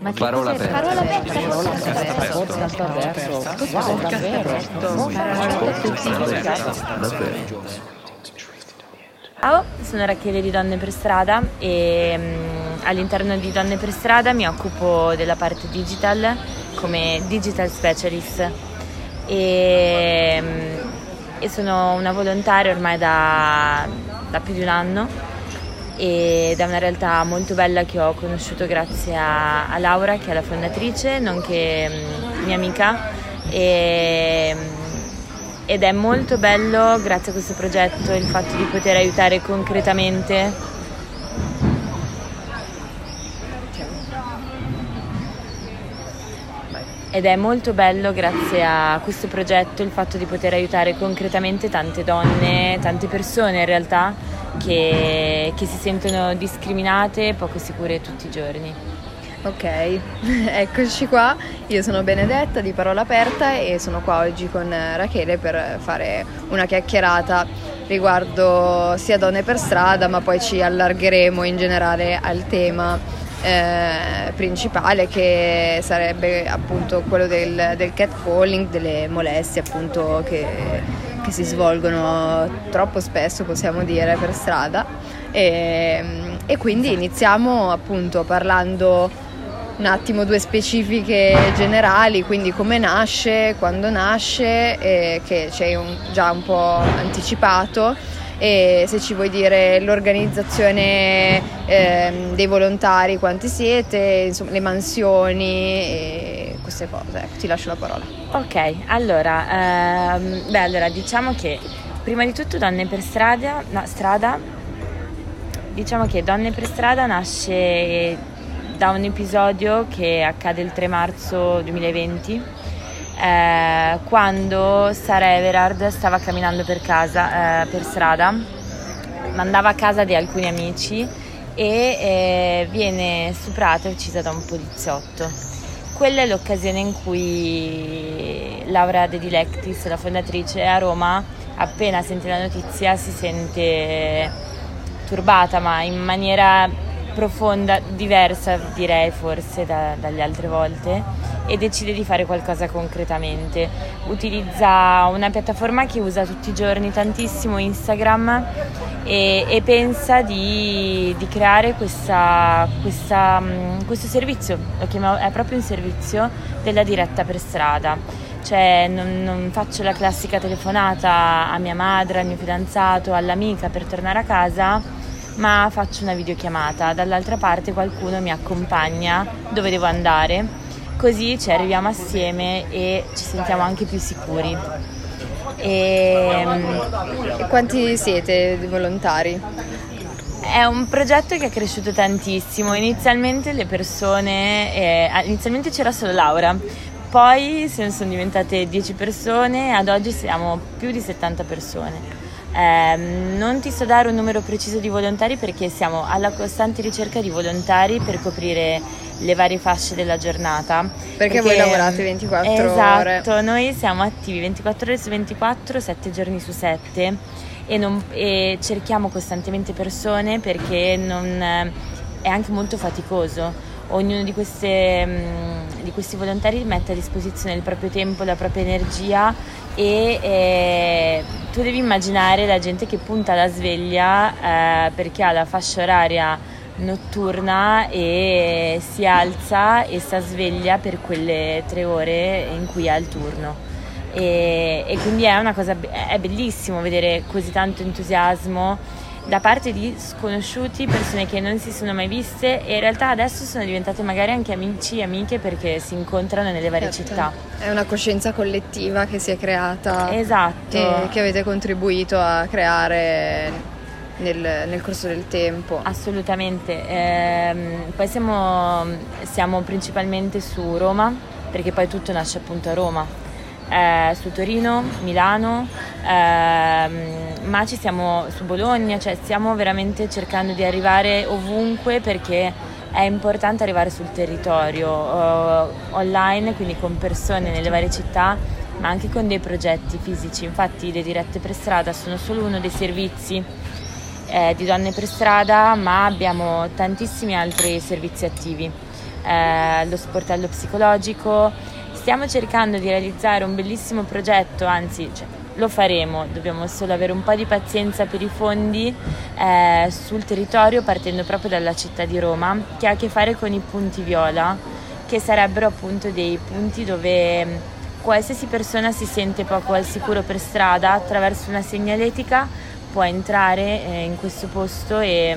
Ma che Parola aperta. Parola aperta. Parola Ciao, sono Rachele di Donne per Strada e mm, all'interno di Donne per Strada mi occupo della parte digital come digital specialist. E, mm, e sono una volontaria ormai da, da più di un anno ed è una realtà molto bella che ho conosciuto grazie a, a Laura che è la fondatrice, nonché mm, mia amica. E, mm, ed è molto bello grazie a questo progetto il fatto di poter aiutare concretamente. Ed è molto bello grazie a questo progetto il fatto di poter aiutare concretamente tante donne, tante persone in realtà che, che si sentono discriminate e poco sicure tutti i giorni. Ok, eccoci qua. Io sono Benedetta di Parola Aperta e sono qua oggi con Rachele per fare una chiacchierata riguardo sia donne per strada, ma poi ci allargheremo in generale al tema eh, principale che sarebbe appunto quello del, del catcalling, delle molestie appunto che, che si svolgono troppo spesso possiamo dire per strada. E, e quindi iniziamo appunto parlando un attimo due specifiche generali, quindi come nasce, quando nasce, eh, che ci hai già un po' anticipato. E se ci vuoi dire l'organizzazione ehm, dei volontari, quanti siete, insomma le mansioni e queste cose. Ecco, ti lascio la parola. Ok, allora, ehm, beh, allora diciamo che prima di tutto Donne per strada, no, strada, diciamo che Donne per strada nasce da un episodio che accade il 3 marzo 2020, eh, quando Sara Everard stava camminando per casa, eh, per strada, mandava a casa di alcuni amici e eh, viene stuprata e uccisa da un poliziotto. Quella è l'occasione in cui Laura De Dilectis, la fondatrice a Roma, appena sente la notizia si sente turbata, ma in maniera profonda, diversa direi forse da- dalle altre volte e decide di fare qualcosa concretamente. Utilizza una piattaforma che usa tutti i giorni tantissimo, Instagram, e, e pensa di, di creare questa, questa, mh, questo servizio, lo chiamo, è proprio un servizio della diretta per strada. Cioè non, non faccio la classica telefonata a mia madre, al mio fidanzato, all'amica per tornare a casa, ma faccio una videochiamata. Dall'altra parte qualcuno mi accompagna dove devo andare, così ci arriviamo assieme e ci sentiamo anche più sicuri. E, E quanti siete di volontari? è un progetto che è cresciuto tantissimo. Inizialmente le persone, eh, inizialmente c'era solo Laura, poi sono diventate 10 persone e ad oggi siamo più di 70 persone. Ehm, non ti so dare un numero preciso di volontari perché siamo alla costante ricerca di volontari per coprire le varie fasce della giornata. Perché voi lavorate 24 ore. Esatto, noi siamo attivi 24 ore su 24, 7 giorni su 7 e, non- e cerchiamo costantemente persone perché non- è anche molto faticoso. Ognuno di, queste, mm, di questi volontari mette a disposizione il proprio tempo, la propria energia e eh, tu devi immaginare la gente che punta la sveglia eh, perché ha la fascia oraria notturna e si alza e sta sveglia per quelle tre ore in cui ha il turno. E, e quindi è una cosa, è bellissimo vedere così tanto entusiasmo da parte di sconosciuti, persone che non si sono mai viste e in realtà adesso sono diventate magari anche amici e amiche perché si incontrano nelle varie Certo. città. È una coscienza collettiva che si è creata Esatto. e che avete contribuito a creare nel, nel corso del tempo. Assolutamente, Ehm, poi siamo, siamo principalmente su Roma, perché poi tutto nasce appunto a Roma, Eh, su Torino, Milano, ehm, ma ci siamo su Bologna, cioè stiamo veramente cercando di arrivare ovunque perché è importante arrivare sul territorio eh, online, quindi con persone nelle varie città, ma anche con dei progetti fisici. Infatti le dirette per strada sono solo uno dei servizi eh, di donne per strada, ma abbiamo tantissimi altri servizi attivi. eh, lo sportello psicologico. Stiamo cercando di realizzare un bellissimo progetto, anzi cioè, lo faremo, dobbiamo solo avere un po' di pazienza per i fondi eh, sul territorio partendo proprio dalla città di Roma che ha a che fare con i punti viola che sarebbero appunto dei punti dove qualsiasi persona si sente poco al sicuro per strada attraverso una segnaletica può entrare eh, in questo posto e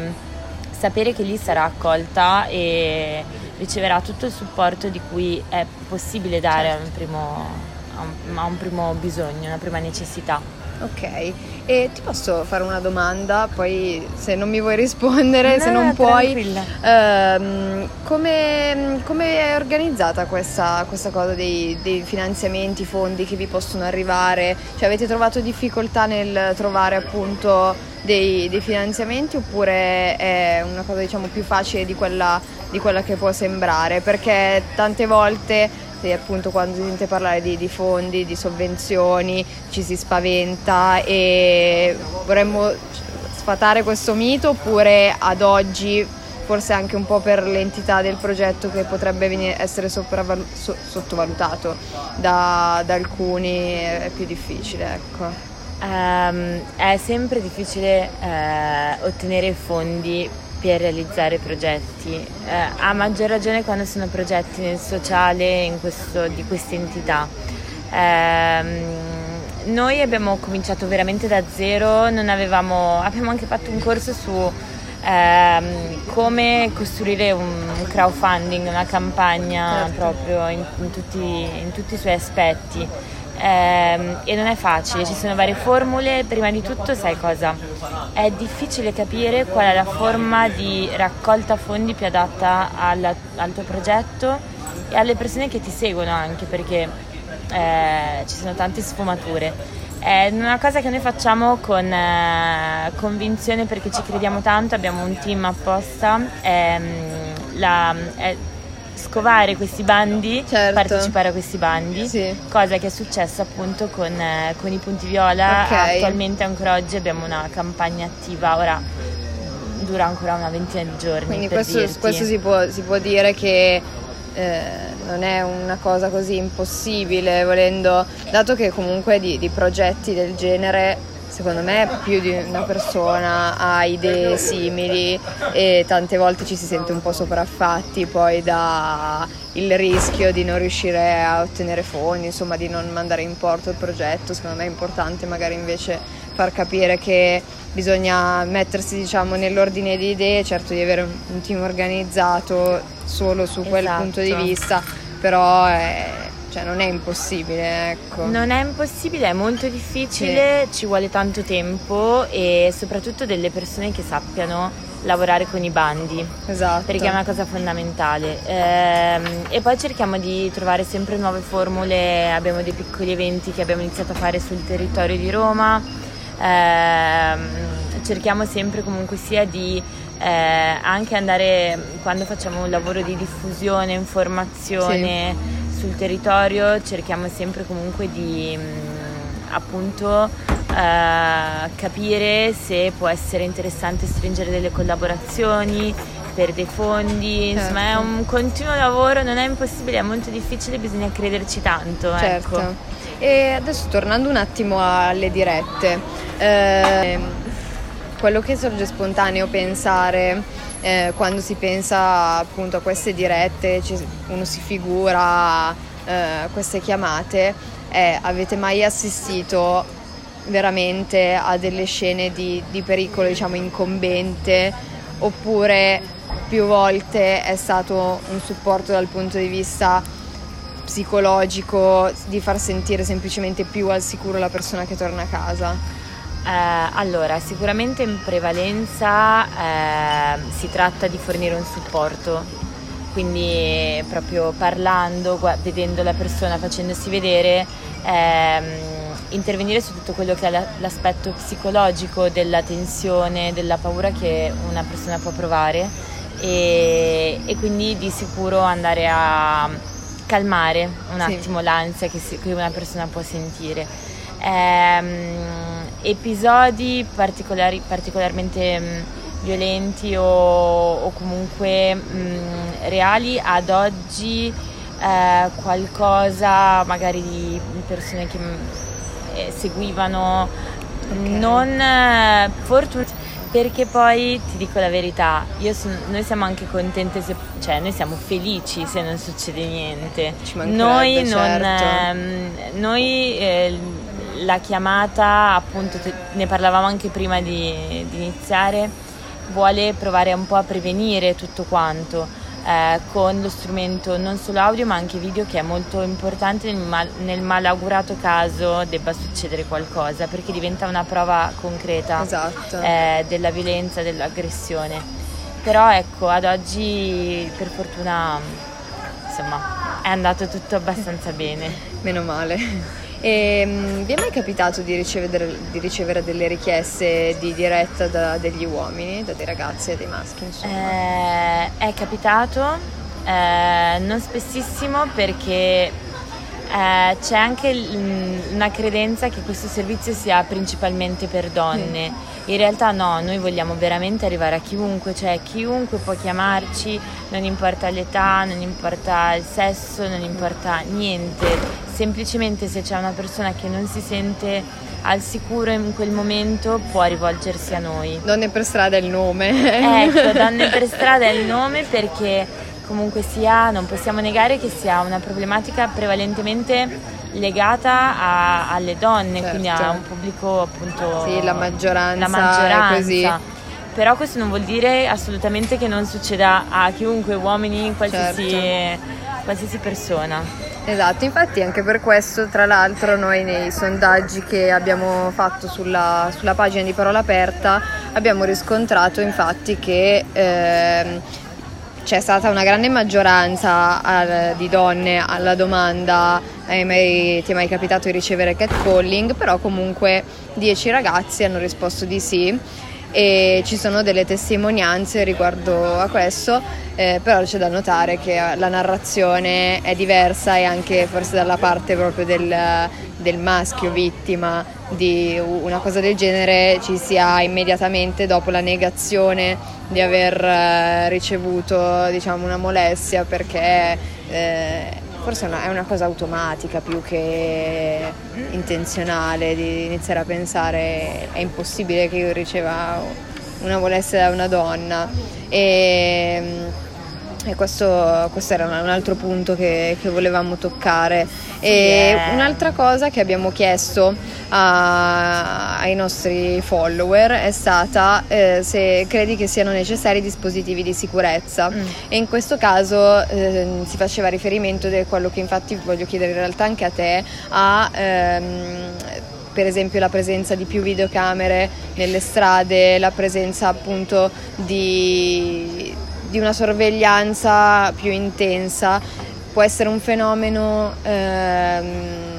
sapere che lì sarà accolta e riceverà tutto il supporto di cui è possibile dare certo. a, un primo, a, un, a un primo bisogno, una prima necessità. Ok, e ti posso fare una domanda, poi se non mi vuoi rispondere, no, se non puoi, ehm, come, come, è organizzata questa, questa cosa dei, dei, finanziamenti, fondi che vi possono arrivare? Cioè avete trovato difficoltà nel trovare appunto dei, dei finanziamenti oppure è una cosa diciamo più facile di quella, di quella che può sembrare? Perché tante volte e appunto quando si sente parlare di, di, fondi, di sovvenzioni ci si spaventa e vorremmo sfatare questo mito oppure ad oggi forse anche un po' per l'entità del progetto che potrebbe venire, essere sopravval- so- sottovalutato da, da, alcuni è più difficile ecco. Um, è sempre difficile uh, ottenere fondi per realizzare progetti, eh, a maggior ragione quando sono progetti nel sociale questo, di queste entità. Eh, noi abbiamo cominciato veramente da zero, avevamo, abbiamo anche fatto un corso su ehm, come costruire un crowdfunding, una campagna certo. proprio in, in, tutti, in tutti i suoi aspetti ehm, e non è facile, ci sono varie formule, prima di tutto sai cosa? È difficile capire qual è la forma di raccolta fondi più adatta alla, al tuo progetto e alle persone che ti seguono anche perché eh, ci sono tante sfumature. È una cosa che noi facciamo con eh, convinzione perché ci crediamo tanto, abbiamo un team apposta. Ehm, la, è, scovare questi bandi, certo. partecipare a questi bandi, sì. cosa che è successa appunto con, eh, con i punti viola. Okay. Attualmente ancora oggi abbiamo una campagna attiva, ora dura ancora una ventina di giorni. Quindi questo, questo si, può, si, può, dire che eh, non è una cosa così impossibile, volendo, dato che comunque di, di progetti del genere secondo me più di una persona ha idee simili e tante volte ci si sente un po' sopraffatti poi da il rischio di non riuscire a ottenere fondi, insomma di non mandare in porto il progetto, secondo me è importante magari invece far capire che bisogna mettersi diciamo nell'ordine di idee, certo di avere un team organizzato solo su quel esatto. punto di vista, però è cioè non è impossibile, ecco. Non è impossibile, è molto difficile, sì. ci vuole tanto tempo e soprattutto delle persone che sappiano lavorare con i bandi. Esatto. Perché è una cosa fondamentale. Ehm, e poi cerchiamo di trovare sempre nuove formule, abbiamo dei piccoli eventi che abbiamo iniziato a fare sul territorio di Roma. Ehm, cerchiamo sempre comunque sia di eh, anche andare quando facciamo un lavoro di diffusione, informazione. Sì sul territorio cerchiamo sempre comunque di mm, appunto eh, capire se può essere interessante stringere delle collaborazioni per dei fondi, certo. insomma è un continuo lavoro, non è impossibile, è molto difficile, bisogna crederci tanto. Ecco. Certo. Ecco. E adesso tornando un attimo alle dirette, eh, quello che sorge spontaneo pensare eh, quando si pensa appunto a queste dirette, uno si figura eh, queste chiamate, è avete mai assistito veramente a delle scene di, di pericolo diciamo incombente oppure più volte è stato un supporto dal punto di vista psicologico di far sentire semplicemente più al sicuro la persona che torna a casa? Eh, allora, sicuramente in prevalenza eh, si tratta di fornire un supporto, quindi proprio parlando, vedendo la persona, facendosi vedere, ehm, intervenire su tutto quello che è l'aspetto psicologico della tensione, della paura che una persona può provare. E, e quindi di sicuro andare a calmare un attimo sì. l'ansia che, si, che una persona può sentire. Ehm, episodi particolari, particolarmente mh, mm, violenti o, o comunque mh, reali, ad oggi eh, qualcosa magari di persone che eh, seguivano okay. non eh, fortunatamente perché poi ti dico la verità, son, noi siamo anche contente, se, cioè noi siamo felici se non succede niente. noi non, certo. ehm, noi eh, la chiamata, appunto, ne parlavamo anche prima di, di iniziare, vuole provare un po' a prevenire tutto quanto eh, con lo strumento non solo audio ma anche video che è molto importante nel, mal- nel malaugurato caso debba succedere qualcosa perché diventa una prova concreta esatto. eh, della violenza, dell'aggressione. Però ecco, ad oggi per fortuna insomma è andato tutto abbastanza bene. Meno male. E, um, vi è mai capitato di ricevere, di ricevere, delle richieste di diretta da degli uomini, da dei ragazzi e dei maschi? Eh, è capitato, eh, non spessissimo perché eh, c'è anche l- una credenza che questo servizio sia principalmente per donne. Mm. In realtà no, noi vogliamo veramente arrivare a chiunque, cioè chiunque può chiamarci, non importa l'età, non importa il sesso, non importa niente semplicemente se c'è una persona che non si sente al sicuro in quel momento può rivolgersi a noi. Donne per strada è il nome. ecco, Donne per strada è il nome perché comunque sia, non possiamo negare che sia una problematica prevalentemente legata a, alle donne, certo. quindi a un pubblico appunto... Sì, la maggioranza. La maggioranza. Così. Però questo non vuol dire assolutamente che non succeda a chiunque, uomini, qualsiasi, certo. qualsiasi persona. Esatto, infatti anche per questo tra l'altro noi nei sondaggi che abbiamo fatto sulla, sulla pagina di Parola Aperta abbiamo riscontrato infatti che eh, c'è stata una grande maggioranza al, di donne alla domanda mai, ti è mai capitato di ricevere catcalling, però comunque 10 ragazzi hanno risposto di sì e ci sono delle testimonianze riguardo a questo, eh, però c'è da notare che la narrazione è diversa e anche forse dalla parte proprio del, del maschio vittima di una cosa del genere ci sia immediatamente dopo la negazione di aver eh, ricevuto diciamo, una molestia perché eh, forse è una cosa automatica più che intenzionale di iniziare a pensare è impossibile che io riceva una molestia da una donna e e questo, questo, era un altro punto che, che volevamo toccare. E yeah. un'altra cosa che abbiamo chiesto a, ai nostri follower è stata eh, se credi che siano necessari dispositivi di sicurezza. Mm. E in questo caso eh, si faceva riferimento a quello che infatti voglio chiedere in realtà anche a te, a ehm, per esempio la presenza di più videocamere nelle strade, la presenza appunto di di una sorveglianza più intensa può essere un fenomeno ehm,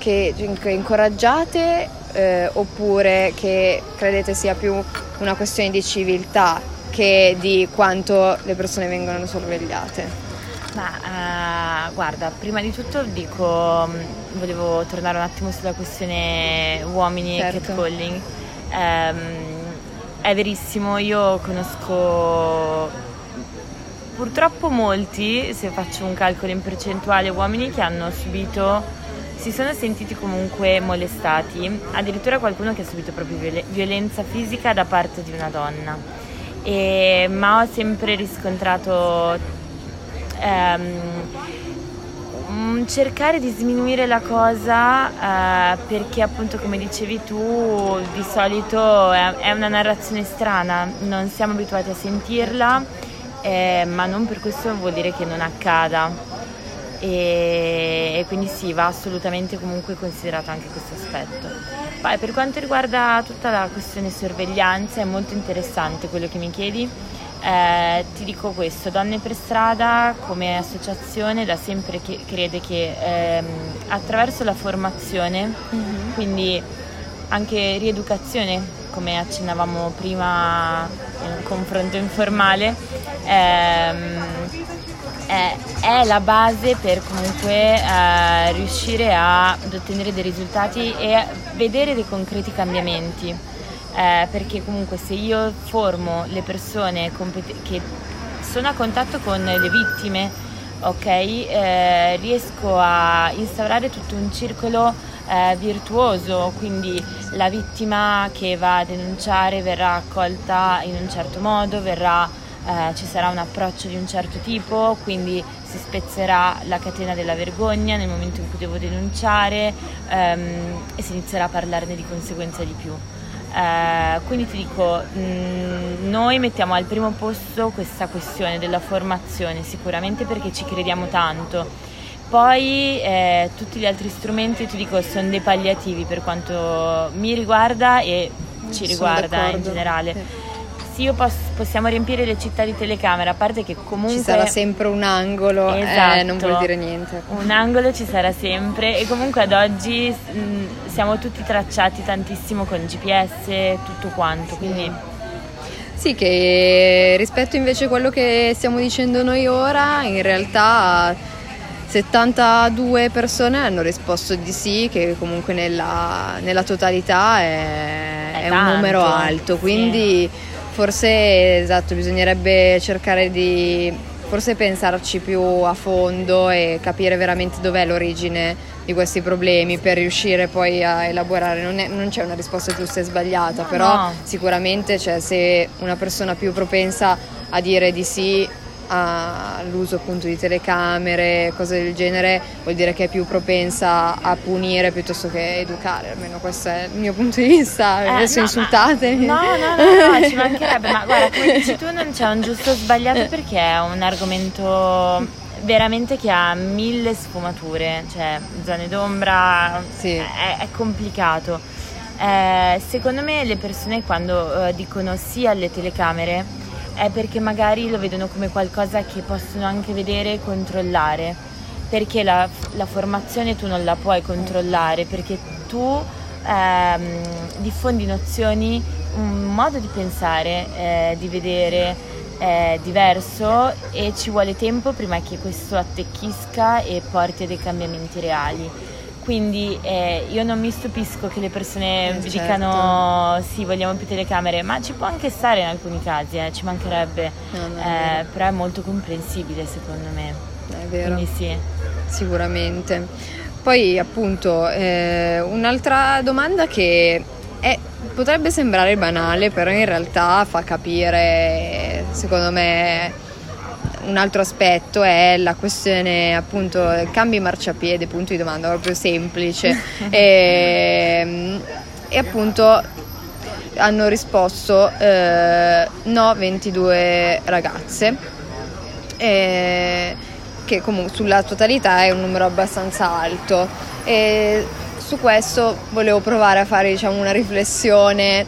che, che, incoraggiate eh, oppure che credete sia più una questione di civiltà che di quanto le persone vengono sorvegliate? Ma uh, guarda, prima di tutto dico, mm, volevo tornare un attimo sulla questione uomini certo. e catcalling. Um, è verissimo, io conosco Purtroppo molti, se faccio un calcolo in percentuale, uomini che hanno subito, si sono sentiti comunque molestati, addirittura qualcuno che ha subito proprio violenza fisica da parte di una donna. E, ma ho sempre riscontrato ehm, cercare di sminuire la cosa eh, perché appunto come dicevi tu di solito è, è una narrazione strana, non siamo abituati a sentirla eh, ma non per questo vuol dire che non accada e, quindi sì, va assolutamente comunque considerato anche questo aspetto. Poi per quanto riguarda tutta la questione sorveglianza è molto interessante quello che mi chiedi. Eh, ti dico questo, Donne per Strada come associazione da sempre che, crede che ehm, attraverso la formazione, mm-hmm. quindi anche rieducazione come accennavamo prima in un confronto informale, ehm, è, è, la base per comunque eh, riuscire a, ad ottenere dei risultati e vedere dei concreti cambiamenti. eh, perché comunque se io formo le persone compet- che sono a contatto con le vittime, ok, eh, riesco a instaurare tutto un circolo eh, virtuoso, quindi la vittima che va a denunciare verrà accolta in un certo modo, verrà, eh, ci sarà un approccio di un certo tipo, quindi si spezzerà la catena della vergogna nel momento in cui devo denunciare ehm, e si inizierà a parlarne di conseguenza di più. Eh, quindi ti dico, mh, mm, noi mettiamo al primo posto questa questione della formazione, sicuramente perché ci crediamo tanto. Poi eh, tutti gli altri strumenti, ti dico, sono dei palliativi per quanto mi riguarda e ci riguarda in generale. Sì io posso, possiamo riempire le città di telecamere, a parte che comunque... Ci sarà sempre un angolo, esatto, eh, non vuol dire niente. Un angolo ci sarà sempre e comunque ad oggi mh, siamo tutti tracciati tantissimo con GPS, tutto quanto, quindi... Sì, che rispetto invece a quello che stiamo dicendo noi ora, in realtà 72 persone hanno risposto di sì, che comunque nella, nella totalità è, è, è un numero alto, quindi... Sì Forse esatto, bisognerebbe cercare di forse pensarci più a fondo e capire veramente dov'è l'origine di questi problemi per riuscire poi a elaborare. Non, è, non c'è una risposta giusta e sbagliata, però no. sicuramente cioè, se una persona più propensa a dire di sì all'uso appunto di telecamere, cose del genere, vuol dire che è più propensa a punire piuttosto che educare, almeno questo è il mio punto di vista, eh, adesso no, insultatemi. No, no, no, no, ci mancherebbe, ma guarda, come dici tu non c'è un giusto o sbagliato perché è un argomento veramente che ha mille sfumature, cioè zone d'ombra, sì. è, è complicato. Eh, secondo me le persone quando eh, dicono sì alle telecamere è perché magari lo vedono come qualcosa che possono anche vedere e controllare, perché la, la formazione tu non la puoi controllare, perché tu ehm, diffondi nozioni, un modo di pensare, eh, di vedere è diverso e ci vuole tempo prima che questo attecchisca e porti a dei cambiamenti reali. Quindi eh, io non mi stupisco che le persone eh, dicano certo. sì, vogliamo più telecamere, ma ci può anche stare in alcuni casi, eh, ci mancherebbe, no, no, è eh, però è molto comprensibile secondo me. È vero. Quindi sì. Sicuramente. Poi appunto eh, un'altra domanda che è, potrebbe sembrare banale, però in realtà fa capire, secondo me, un altro aspetto è la questione appunto cambi marciapiede, punto di domanda proprio semplice. E, ehm, e, appunto hanno risposto eh, no 22 ragazze eh, che comunque sulla totalità è un numero abbastanza alto. E su questo volevo provare a fare diciamo una riflessione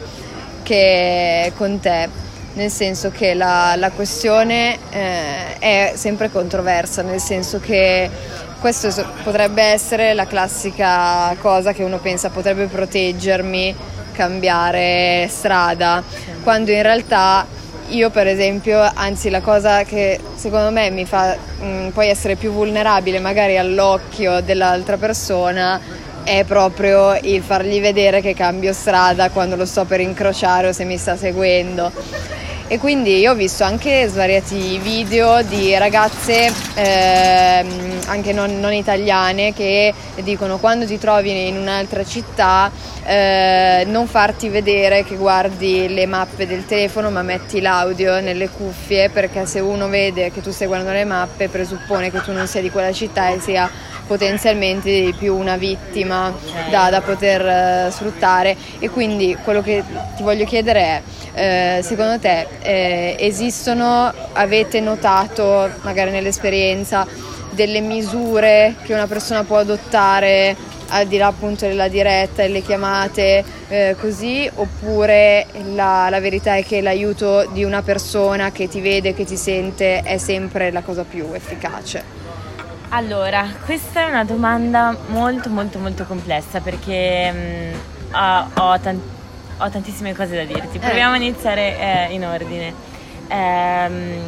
che con te nel senso che la, la questione eh, è sempre controversa, nel senso che questo potrebbe essere la classica cosa che uno pensa potrebbe proteggermi, cambiare strada, quando in realtà io per esempio, anzi la cosa che secondo me mi fa mh, mm, poi essere più vulnerabile magari all'occhio dell'altra persona è proprio il fargli vedere che cambio strada quando lo sto per incrociare o se mi sta seguendo e quindi io ho visto anche svariati video di ragazze ehm, anche non, non, italiane che dicono quando ti trovi in un'altra città eh, non farti vedere che guardi le mappe del telefono ma metti l'audio nelle cuffie perché se uno vede che tu stai guardando le mappe presuppone che tu non sia di quella città e sia potenzialmente di più una vittima da, da poter uh, sfruttare e quindi quello che ti voglio chiedere è eh, secondo te eh, esistono, avete notato magari nell'esperienza delle misure che una persona può adottare al di là appunto della diretta e le chiamate eh, così oppure la, la, verità è che l'aiuto di una persona che ti vede, che ti sente è sempre la cosa più efficace? Allora, questa è una domanda molto molto molto complessa perché mh, mm, ho, ho, tant- ho, tantissime cose da dirti. Proviamo eh. a iniziare eh, in ordine. Ehm,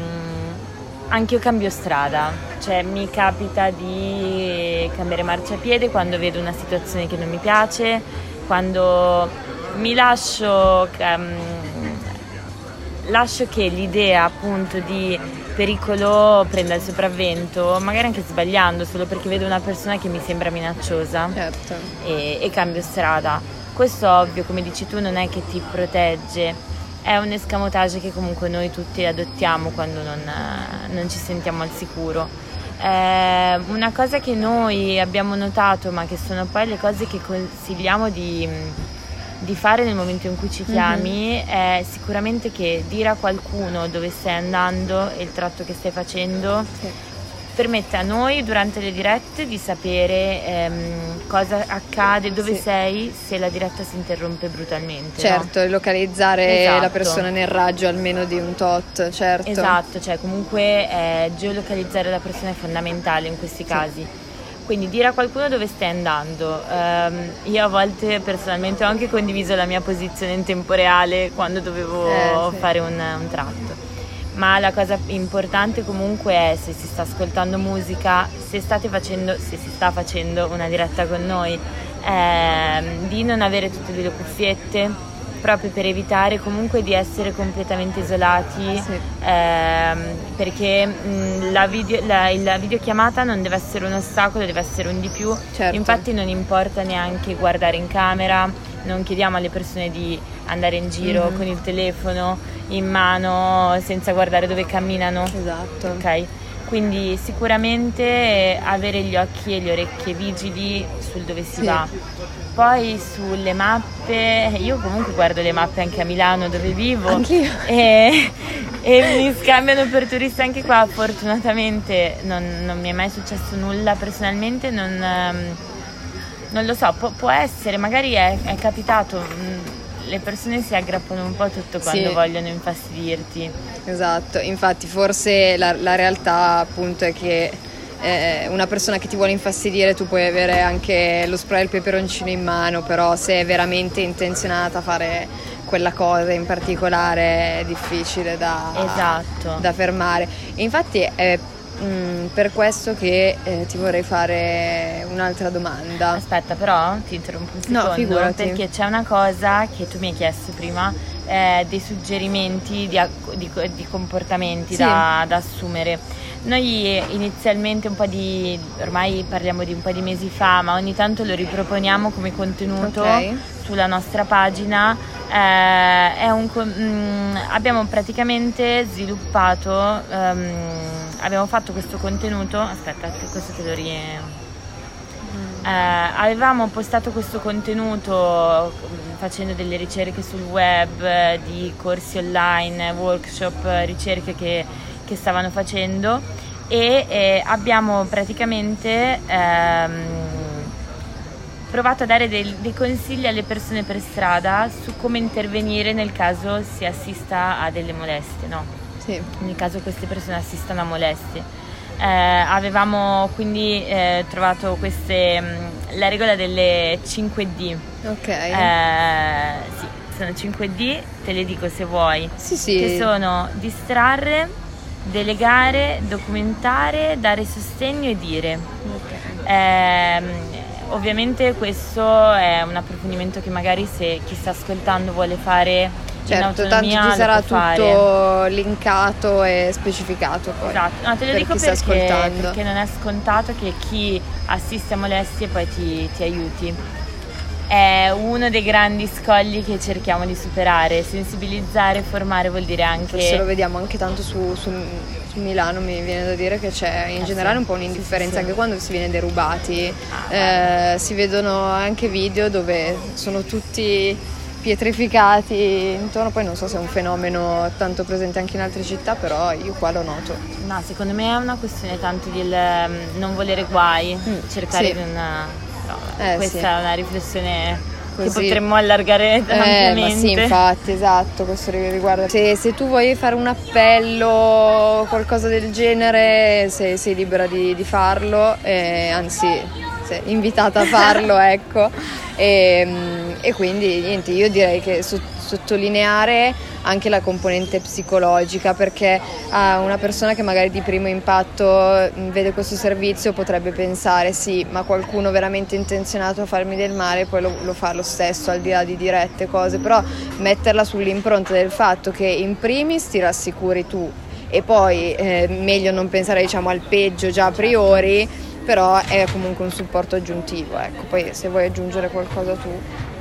anche io cambio strada, cioè mi capita di cambiare marciapiede quando vedo una situazione che non mi piace, quando mi lascio, um, lascio che l'idea appunto di pericolo prenda il sopravvento, magari anche sbagliando, solo perché vedo una persona che mi sembra minacciosa certo. e, e cambio strada. Questo ovvio, come dici tu, non è che ti protegge, è un escamotage che comunque noi tutti adottiamo quando non, non ci sentiamo al sicuro. Eh, una cosa che noi abbiamo notato, ma che sono poi le cose che consigliamo di, di fare nel momento in cui ci chiami, mm-hmm. è sicuramente che dire a qualcuno dove stai andando e il tratto che stai facendo. Sì permette a noi durante le dirette di sapere ehm, cosa accade, dove sì. sei se la diretta si interrompe brutalmente. Certo, no? localizzare esatto. la persona nel raggio almeno di un tot, certo. Esatto, cioè comunque eh, geolocalizzare la persona è fondamentale in questi casi. Quindi dire a qualcuno dove stai andando. Um, io a volte personalmente ho anche condiviso la mia posizione in tempo reale quando dovevo eh, sì. fare un, un tratto ma la cosa importante comunque è se si sta ascoltando musica, se, facendo, se si sta facendo una diretta con noi, eh, di non avere tutte le cuffiette proprio per evitare comunque di essere completamente isolati sì. ehm, perché mh, la, video, la, la, videochiamata non deve essere un ostacolo, deve essere un di più certo. infatti non importa neanche guardare in camera non chiediamo alle persone di andare in giro mm-hmm. con il telefono in mano senza guardare dove camminano. Esatto. Ok? Quindi sicuramente avere gli occhi e le orecchie vigili sul dove si sì. va. Poi sulle mappe, io comunque guardo le mappe anche a Milano dove vivo Anch'io. E, e mi scambiano per turisti anche qua. Fortunatamente non, non mi è mai successo nulla personalmente, non, ehm, non lo so, può, può essere, magari è, è capitato mm, le persone si aggrappano un po' tutto quando sì. vogliono infastidirti. Esatto, infatti forse la, la realtà appunto è che eh, una persona che ti vuole infastidire tu puoi avere anche lo spray e il peperoncino in mano, però se è veramente intenzionata a fare quella cosa in particolare è difficile da, esatto. da fermare. E infatti è Mm, per questo che eh, ti vorrei fare un'altra domanda. Aspetta, però ti interrompo un secondo. No, figurati. Perché c'è una cosa che tu mi hai chiesto prima, eh, dei suggerimenti di, di, di comportamenti sì. da, da, assumere. Noi inizialmente un po' di, ormai parliamo di un po' di mesi fa, ma ogni tanto lo riproponiamo come contenuto okay. sulla nostra pagina. Eh, un, mm, abbiamo praticamente sviluppato um, abbiamo fatto questo contenuto, aspetta, questo te lo riempio. Eh, avevamo postato questo contenuto mm, facendo delle ricerche sul web di corsi online, workshop, ricerche che, che stavano facendo e eh, abbiamo praticamente ehm, provato a dare dei, dei, consigli alle persone per strada su come intervenire nel caso si assista a delle molestie. No? Sì. nel caso queste persone assistano a molestie. Eh, avevamo quindi eh, trovato queste, mh, mm, la regola delle 5D. Ok. Eh, sì, sono 5D, te le dico se vuoi. Sì, sì. Che sono distrarre, delegare, documentare, dare sostegno e dire. Okay. Ehm, ovviamente questo è un approfondimento che magari se chi sta ascoltando vuole fare Certo, tanto ci sarà tutto fare. linkato e specificato poi. Esatto, no, te lo dico perché, perché, non è scontato che chi assiste a molestie poi ti, ti aiuti. È uno dei grandi scogli che cerchiamo di superare, sensibilizzare, formare vuol dire anche... Forse lo vediamo anche tanto su, su, su Milano, mi viene da dire che c'è in eh generale sì, un po' un'indifferenza, sì, sì, anche quando si viene derubati. Ah, eh, si vedono anche video dove sono tutti pietrificati intorno, poi non so se è un fenomeno tanto presente anche in altre città, però io qua lo noto. No, secondo me è una questione tanto di mm, non volere guai, mm, cercare sì. di non... No, eh, questa sì. è una riflessione Così. che potremmo allargare ampiamente. Eh, ma sì, infatti, esatto, questo riguarda. Se, se, tu vuoi fare un appello o qualcosa del genere, sei, sei libera di, di farlo, eh, anzi, sei invitata a farlo, ecco. E, ehm, e quindi niente, io direi che su, sottolineare anche la componente psicologica perché a una persona che magari di primo impatto vede questo servizio potrebbe pensare sì ma qualcuno veramente intenzionato a farmi del male poi lo, lo fa lo stesso al di là di dirette cose però metterla sull'impronta del fatto che in primis ti rassicuri tu e poi eh, meglio non pensare diciamo al peggio già a priori però è comunque un supporto aggiuntivo ecco poi se vuoi aggiungere qualcosa tu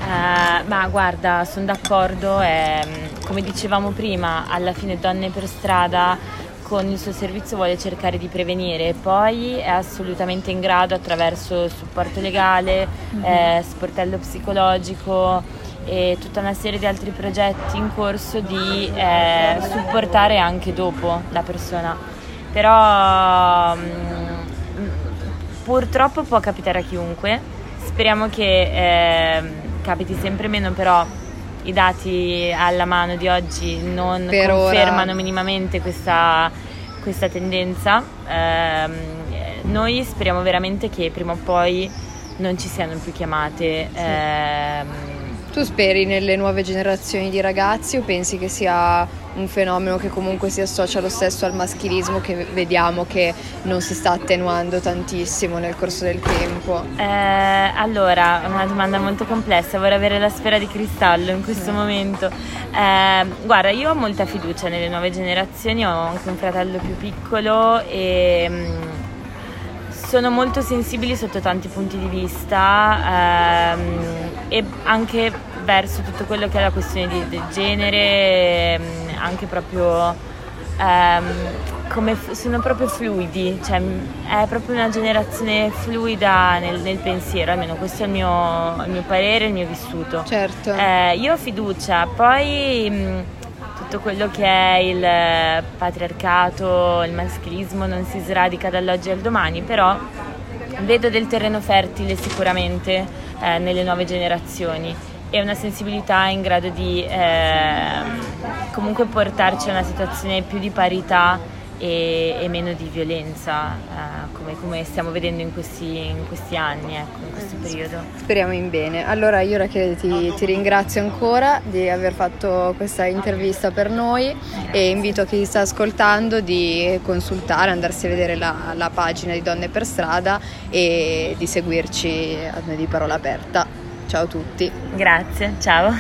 Uh, ma guarda, sono d'accordo, e, come dicevamo prima, alla fine Donne per strada con il suo servizio vuole cercare di prevenire, poi è assolutamente in grado attraverso supporto legale, mm-hmm. eh, sportello psicologico e tutta una serie di altri progetti in corso di eh, supportare anche dopo la persona. Però mh, mm, purtroppo può capitare a chiunque, speriamo che... Eh, capiti sempre meno, però i dati alla mano di oggi non per confermano ora. minimamente questa, questa tendenza. Eh, noi speriamo veramente che prima o poi non ci siano più chiamate. Sì. Eh, tu speri nelle nuove generazioni di ragazzi o pensi che sia un fenomeno che comunque si associa lo stesso al maschilismo che vediamo che non si sta attenuando tantissimo nel corso del tempo? Eh, allora, una domanda molto complessa, vorrei avere la sfera di cristallo in questo mm. momento. Eh, guarda, io ho molta fiducia nelle nuove generazioni, ho anche un fratello più piccolo e mm, sono molto sensibili sotto tanti punti di vista ehm, e anche verso tutto quello che è la questione di, del genere, ehm, anche proprio ehm, come f- sono proprio fluidi, cioè è proprio una generazione fluida nel, nel pensiero, almeno questo è il mio, il mio, parere, il mio vissuto. Certo. Eh, io ho fiducia, poi mh, tutto quello che è il patriarcato, il maschilismo non si sradica dall'oggi al domani, però vedo del terreno fertile sicuramente eh, nelle nuove generazioni e una sensibilità in grado di eh, comunque portarci a una situazione più di parità e, e meno di violenza, eh, come, come, stiamo vedendo in questi, in questi anni, ecco, in questo periodo. Speriamo in bene. Allora io Rachele ti, ti ringrazio ancora di aver fatto questa intervista per noi Grazie. e invito chi sta ascoltando di consultare, andarsi a vedere la, la pagina di Donne per Strada e di seguirci a noi di Parola Aperta. Ciao a tutti. Grazie, ciao.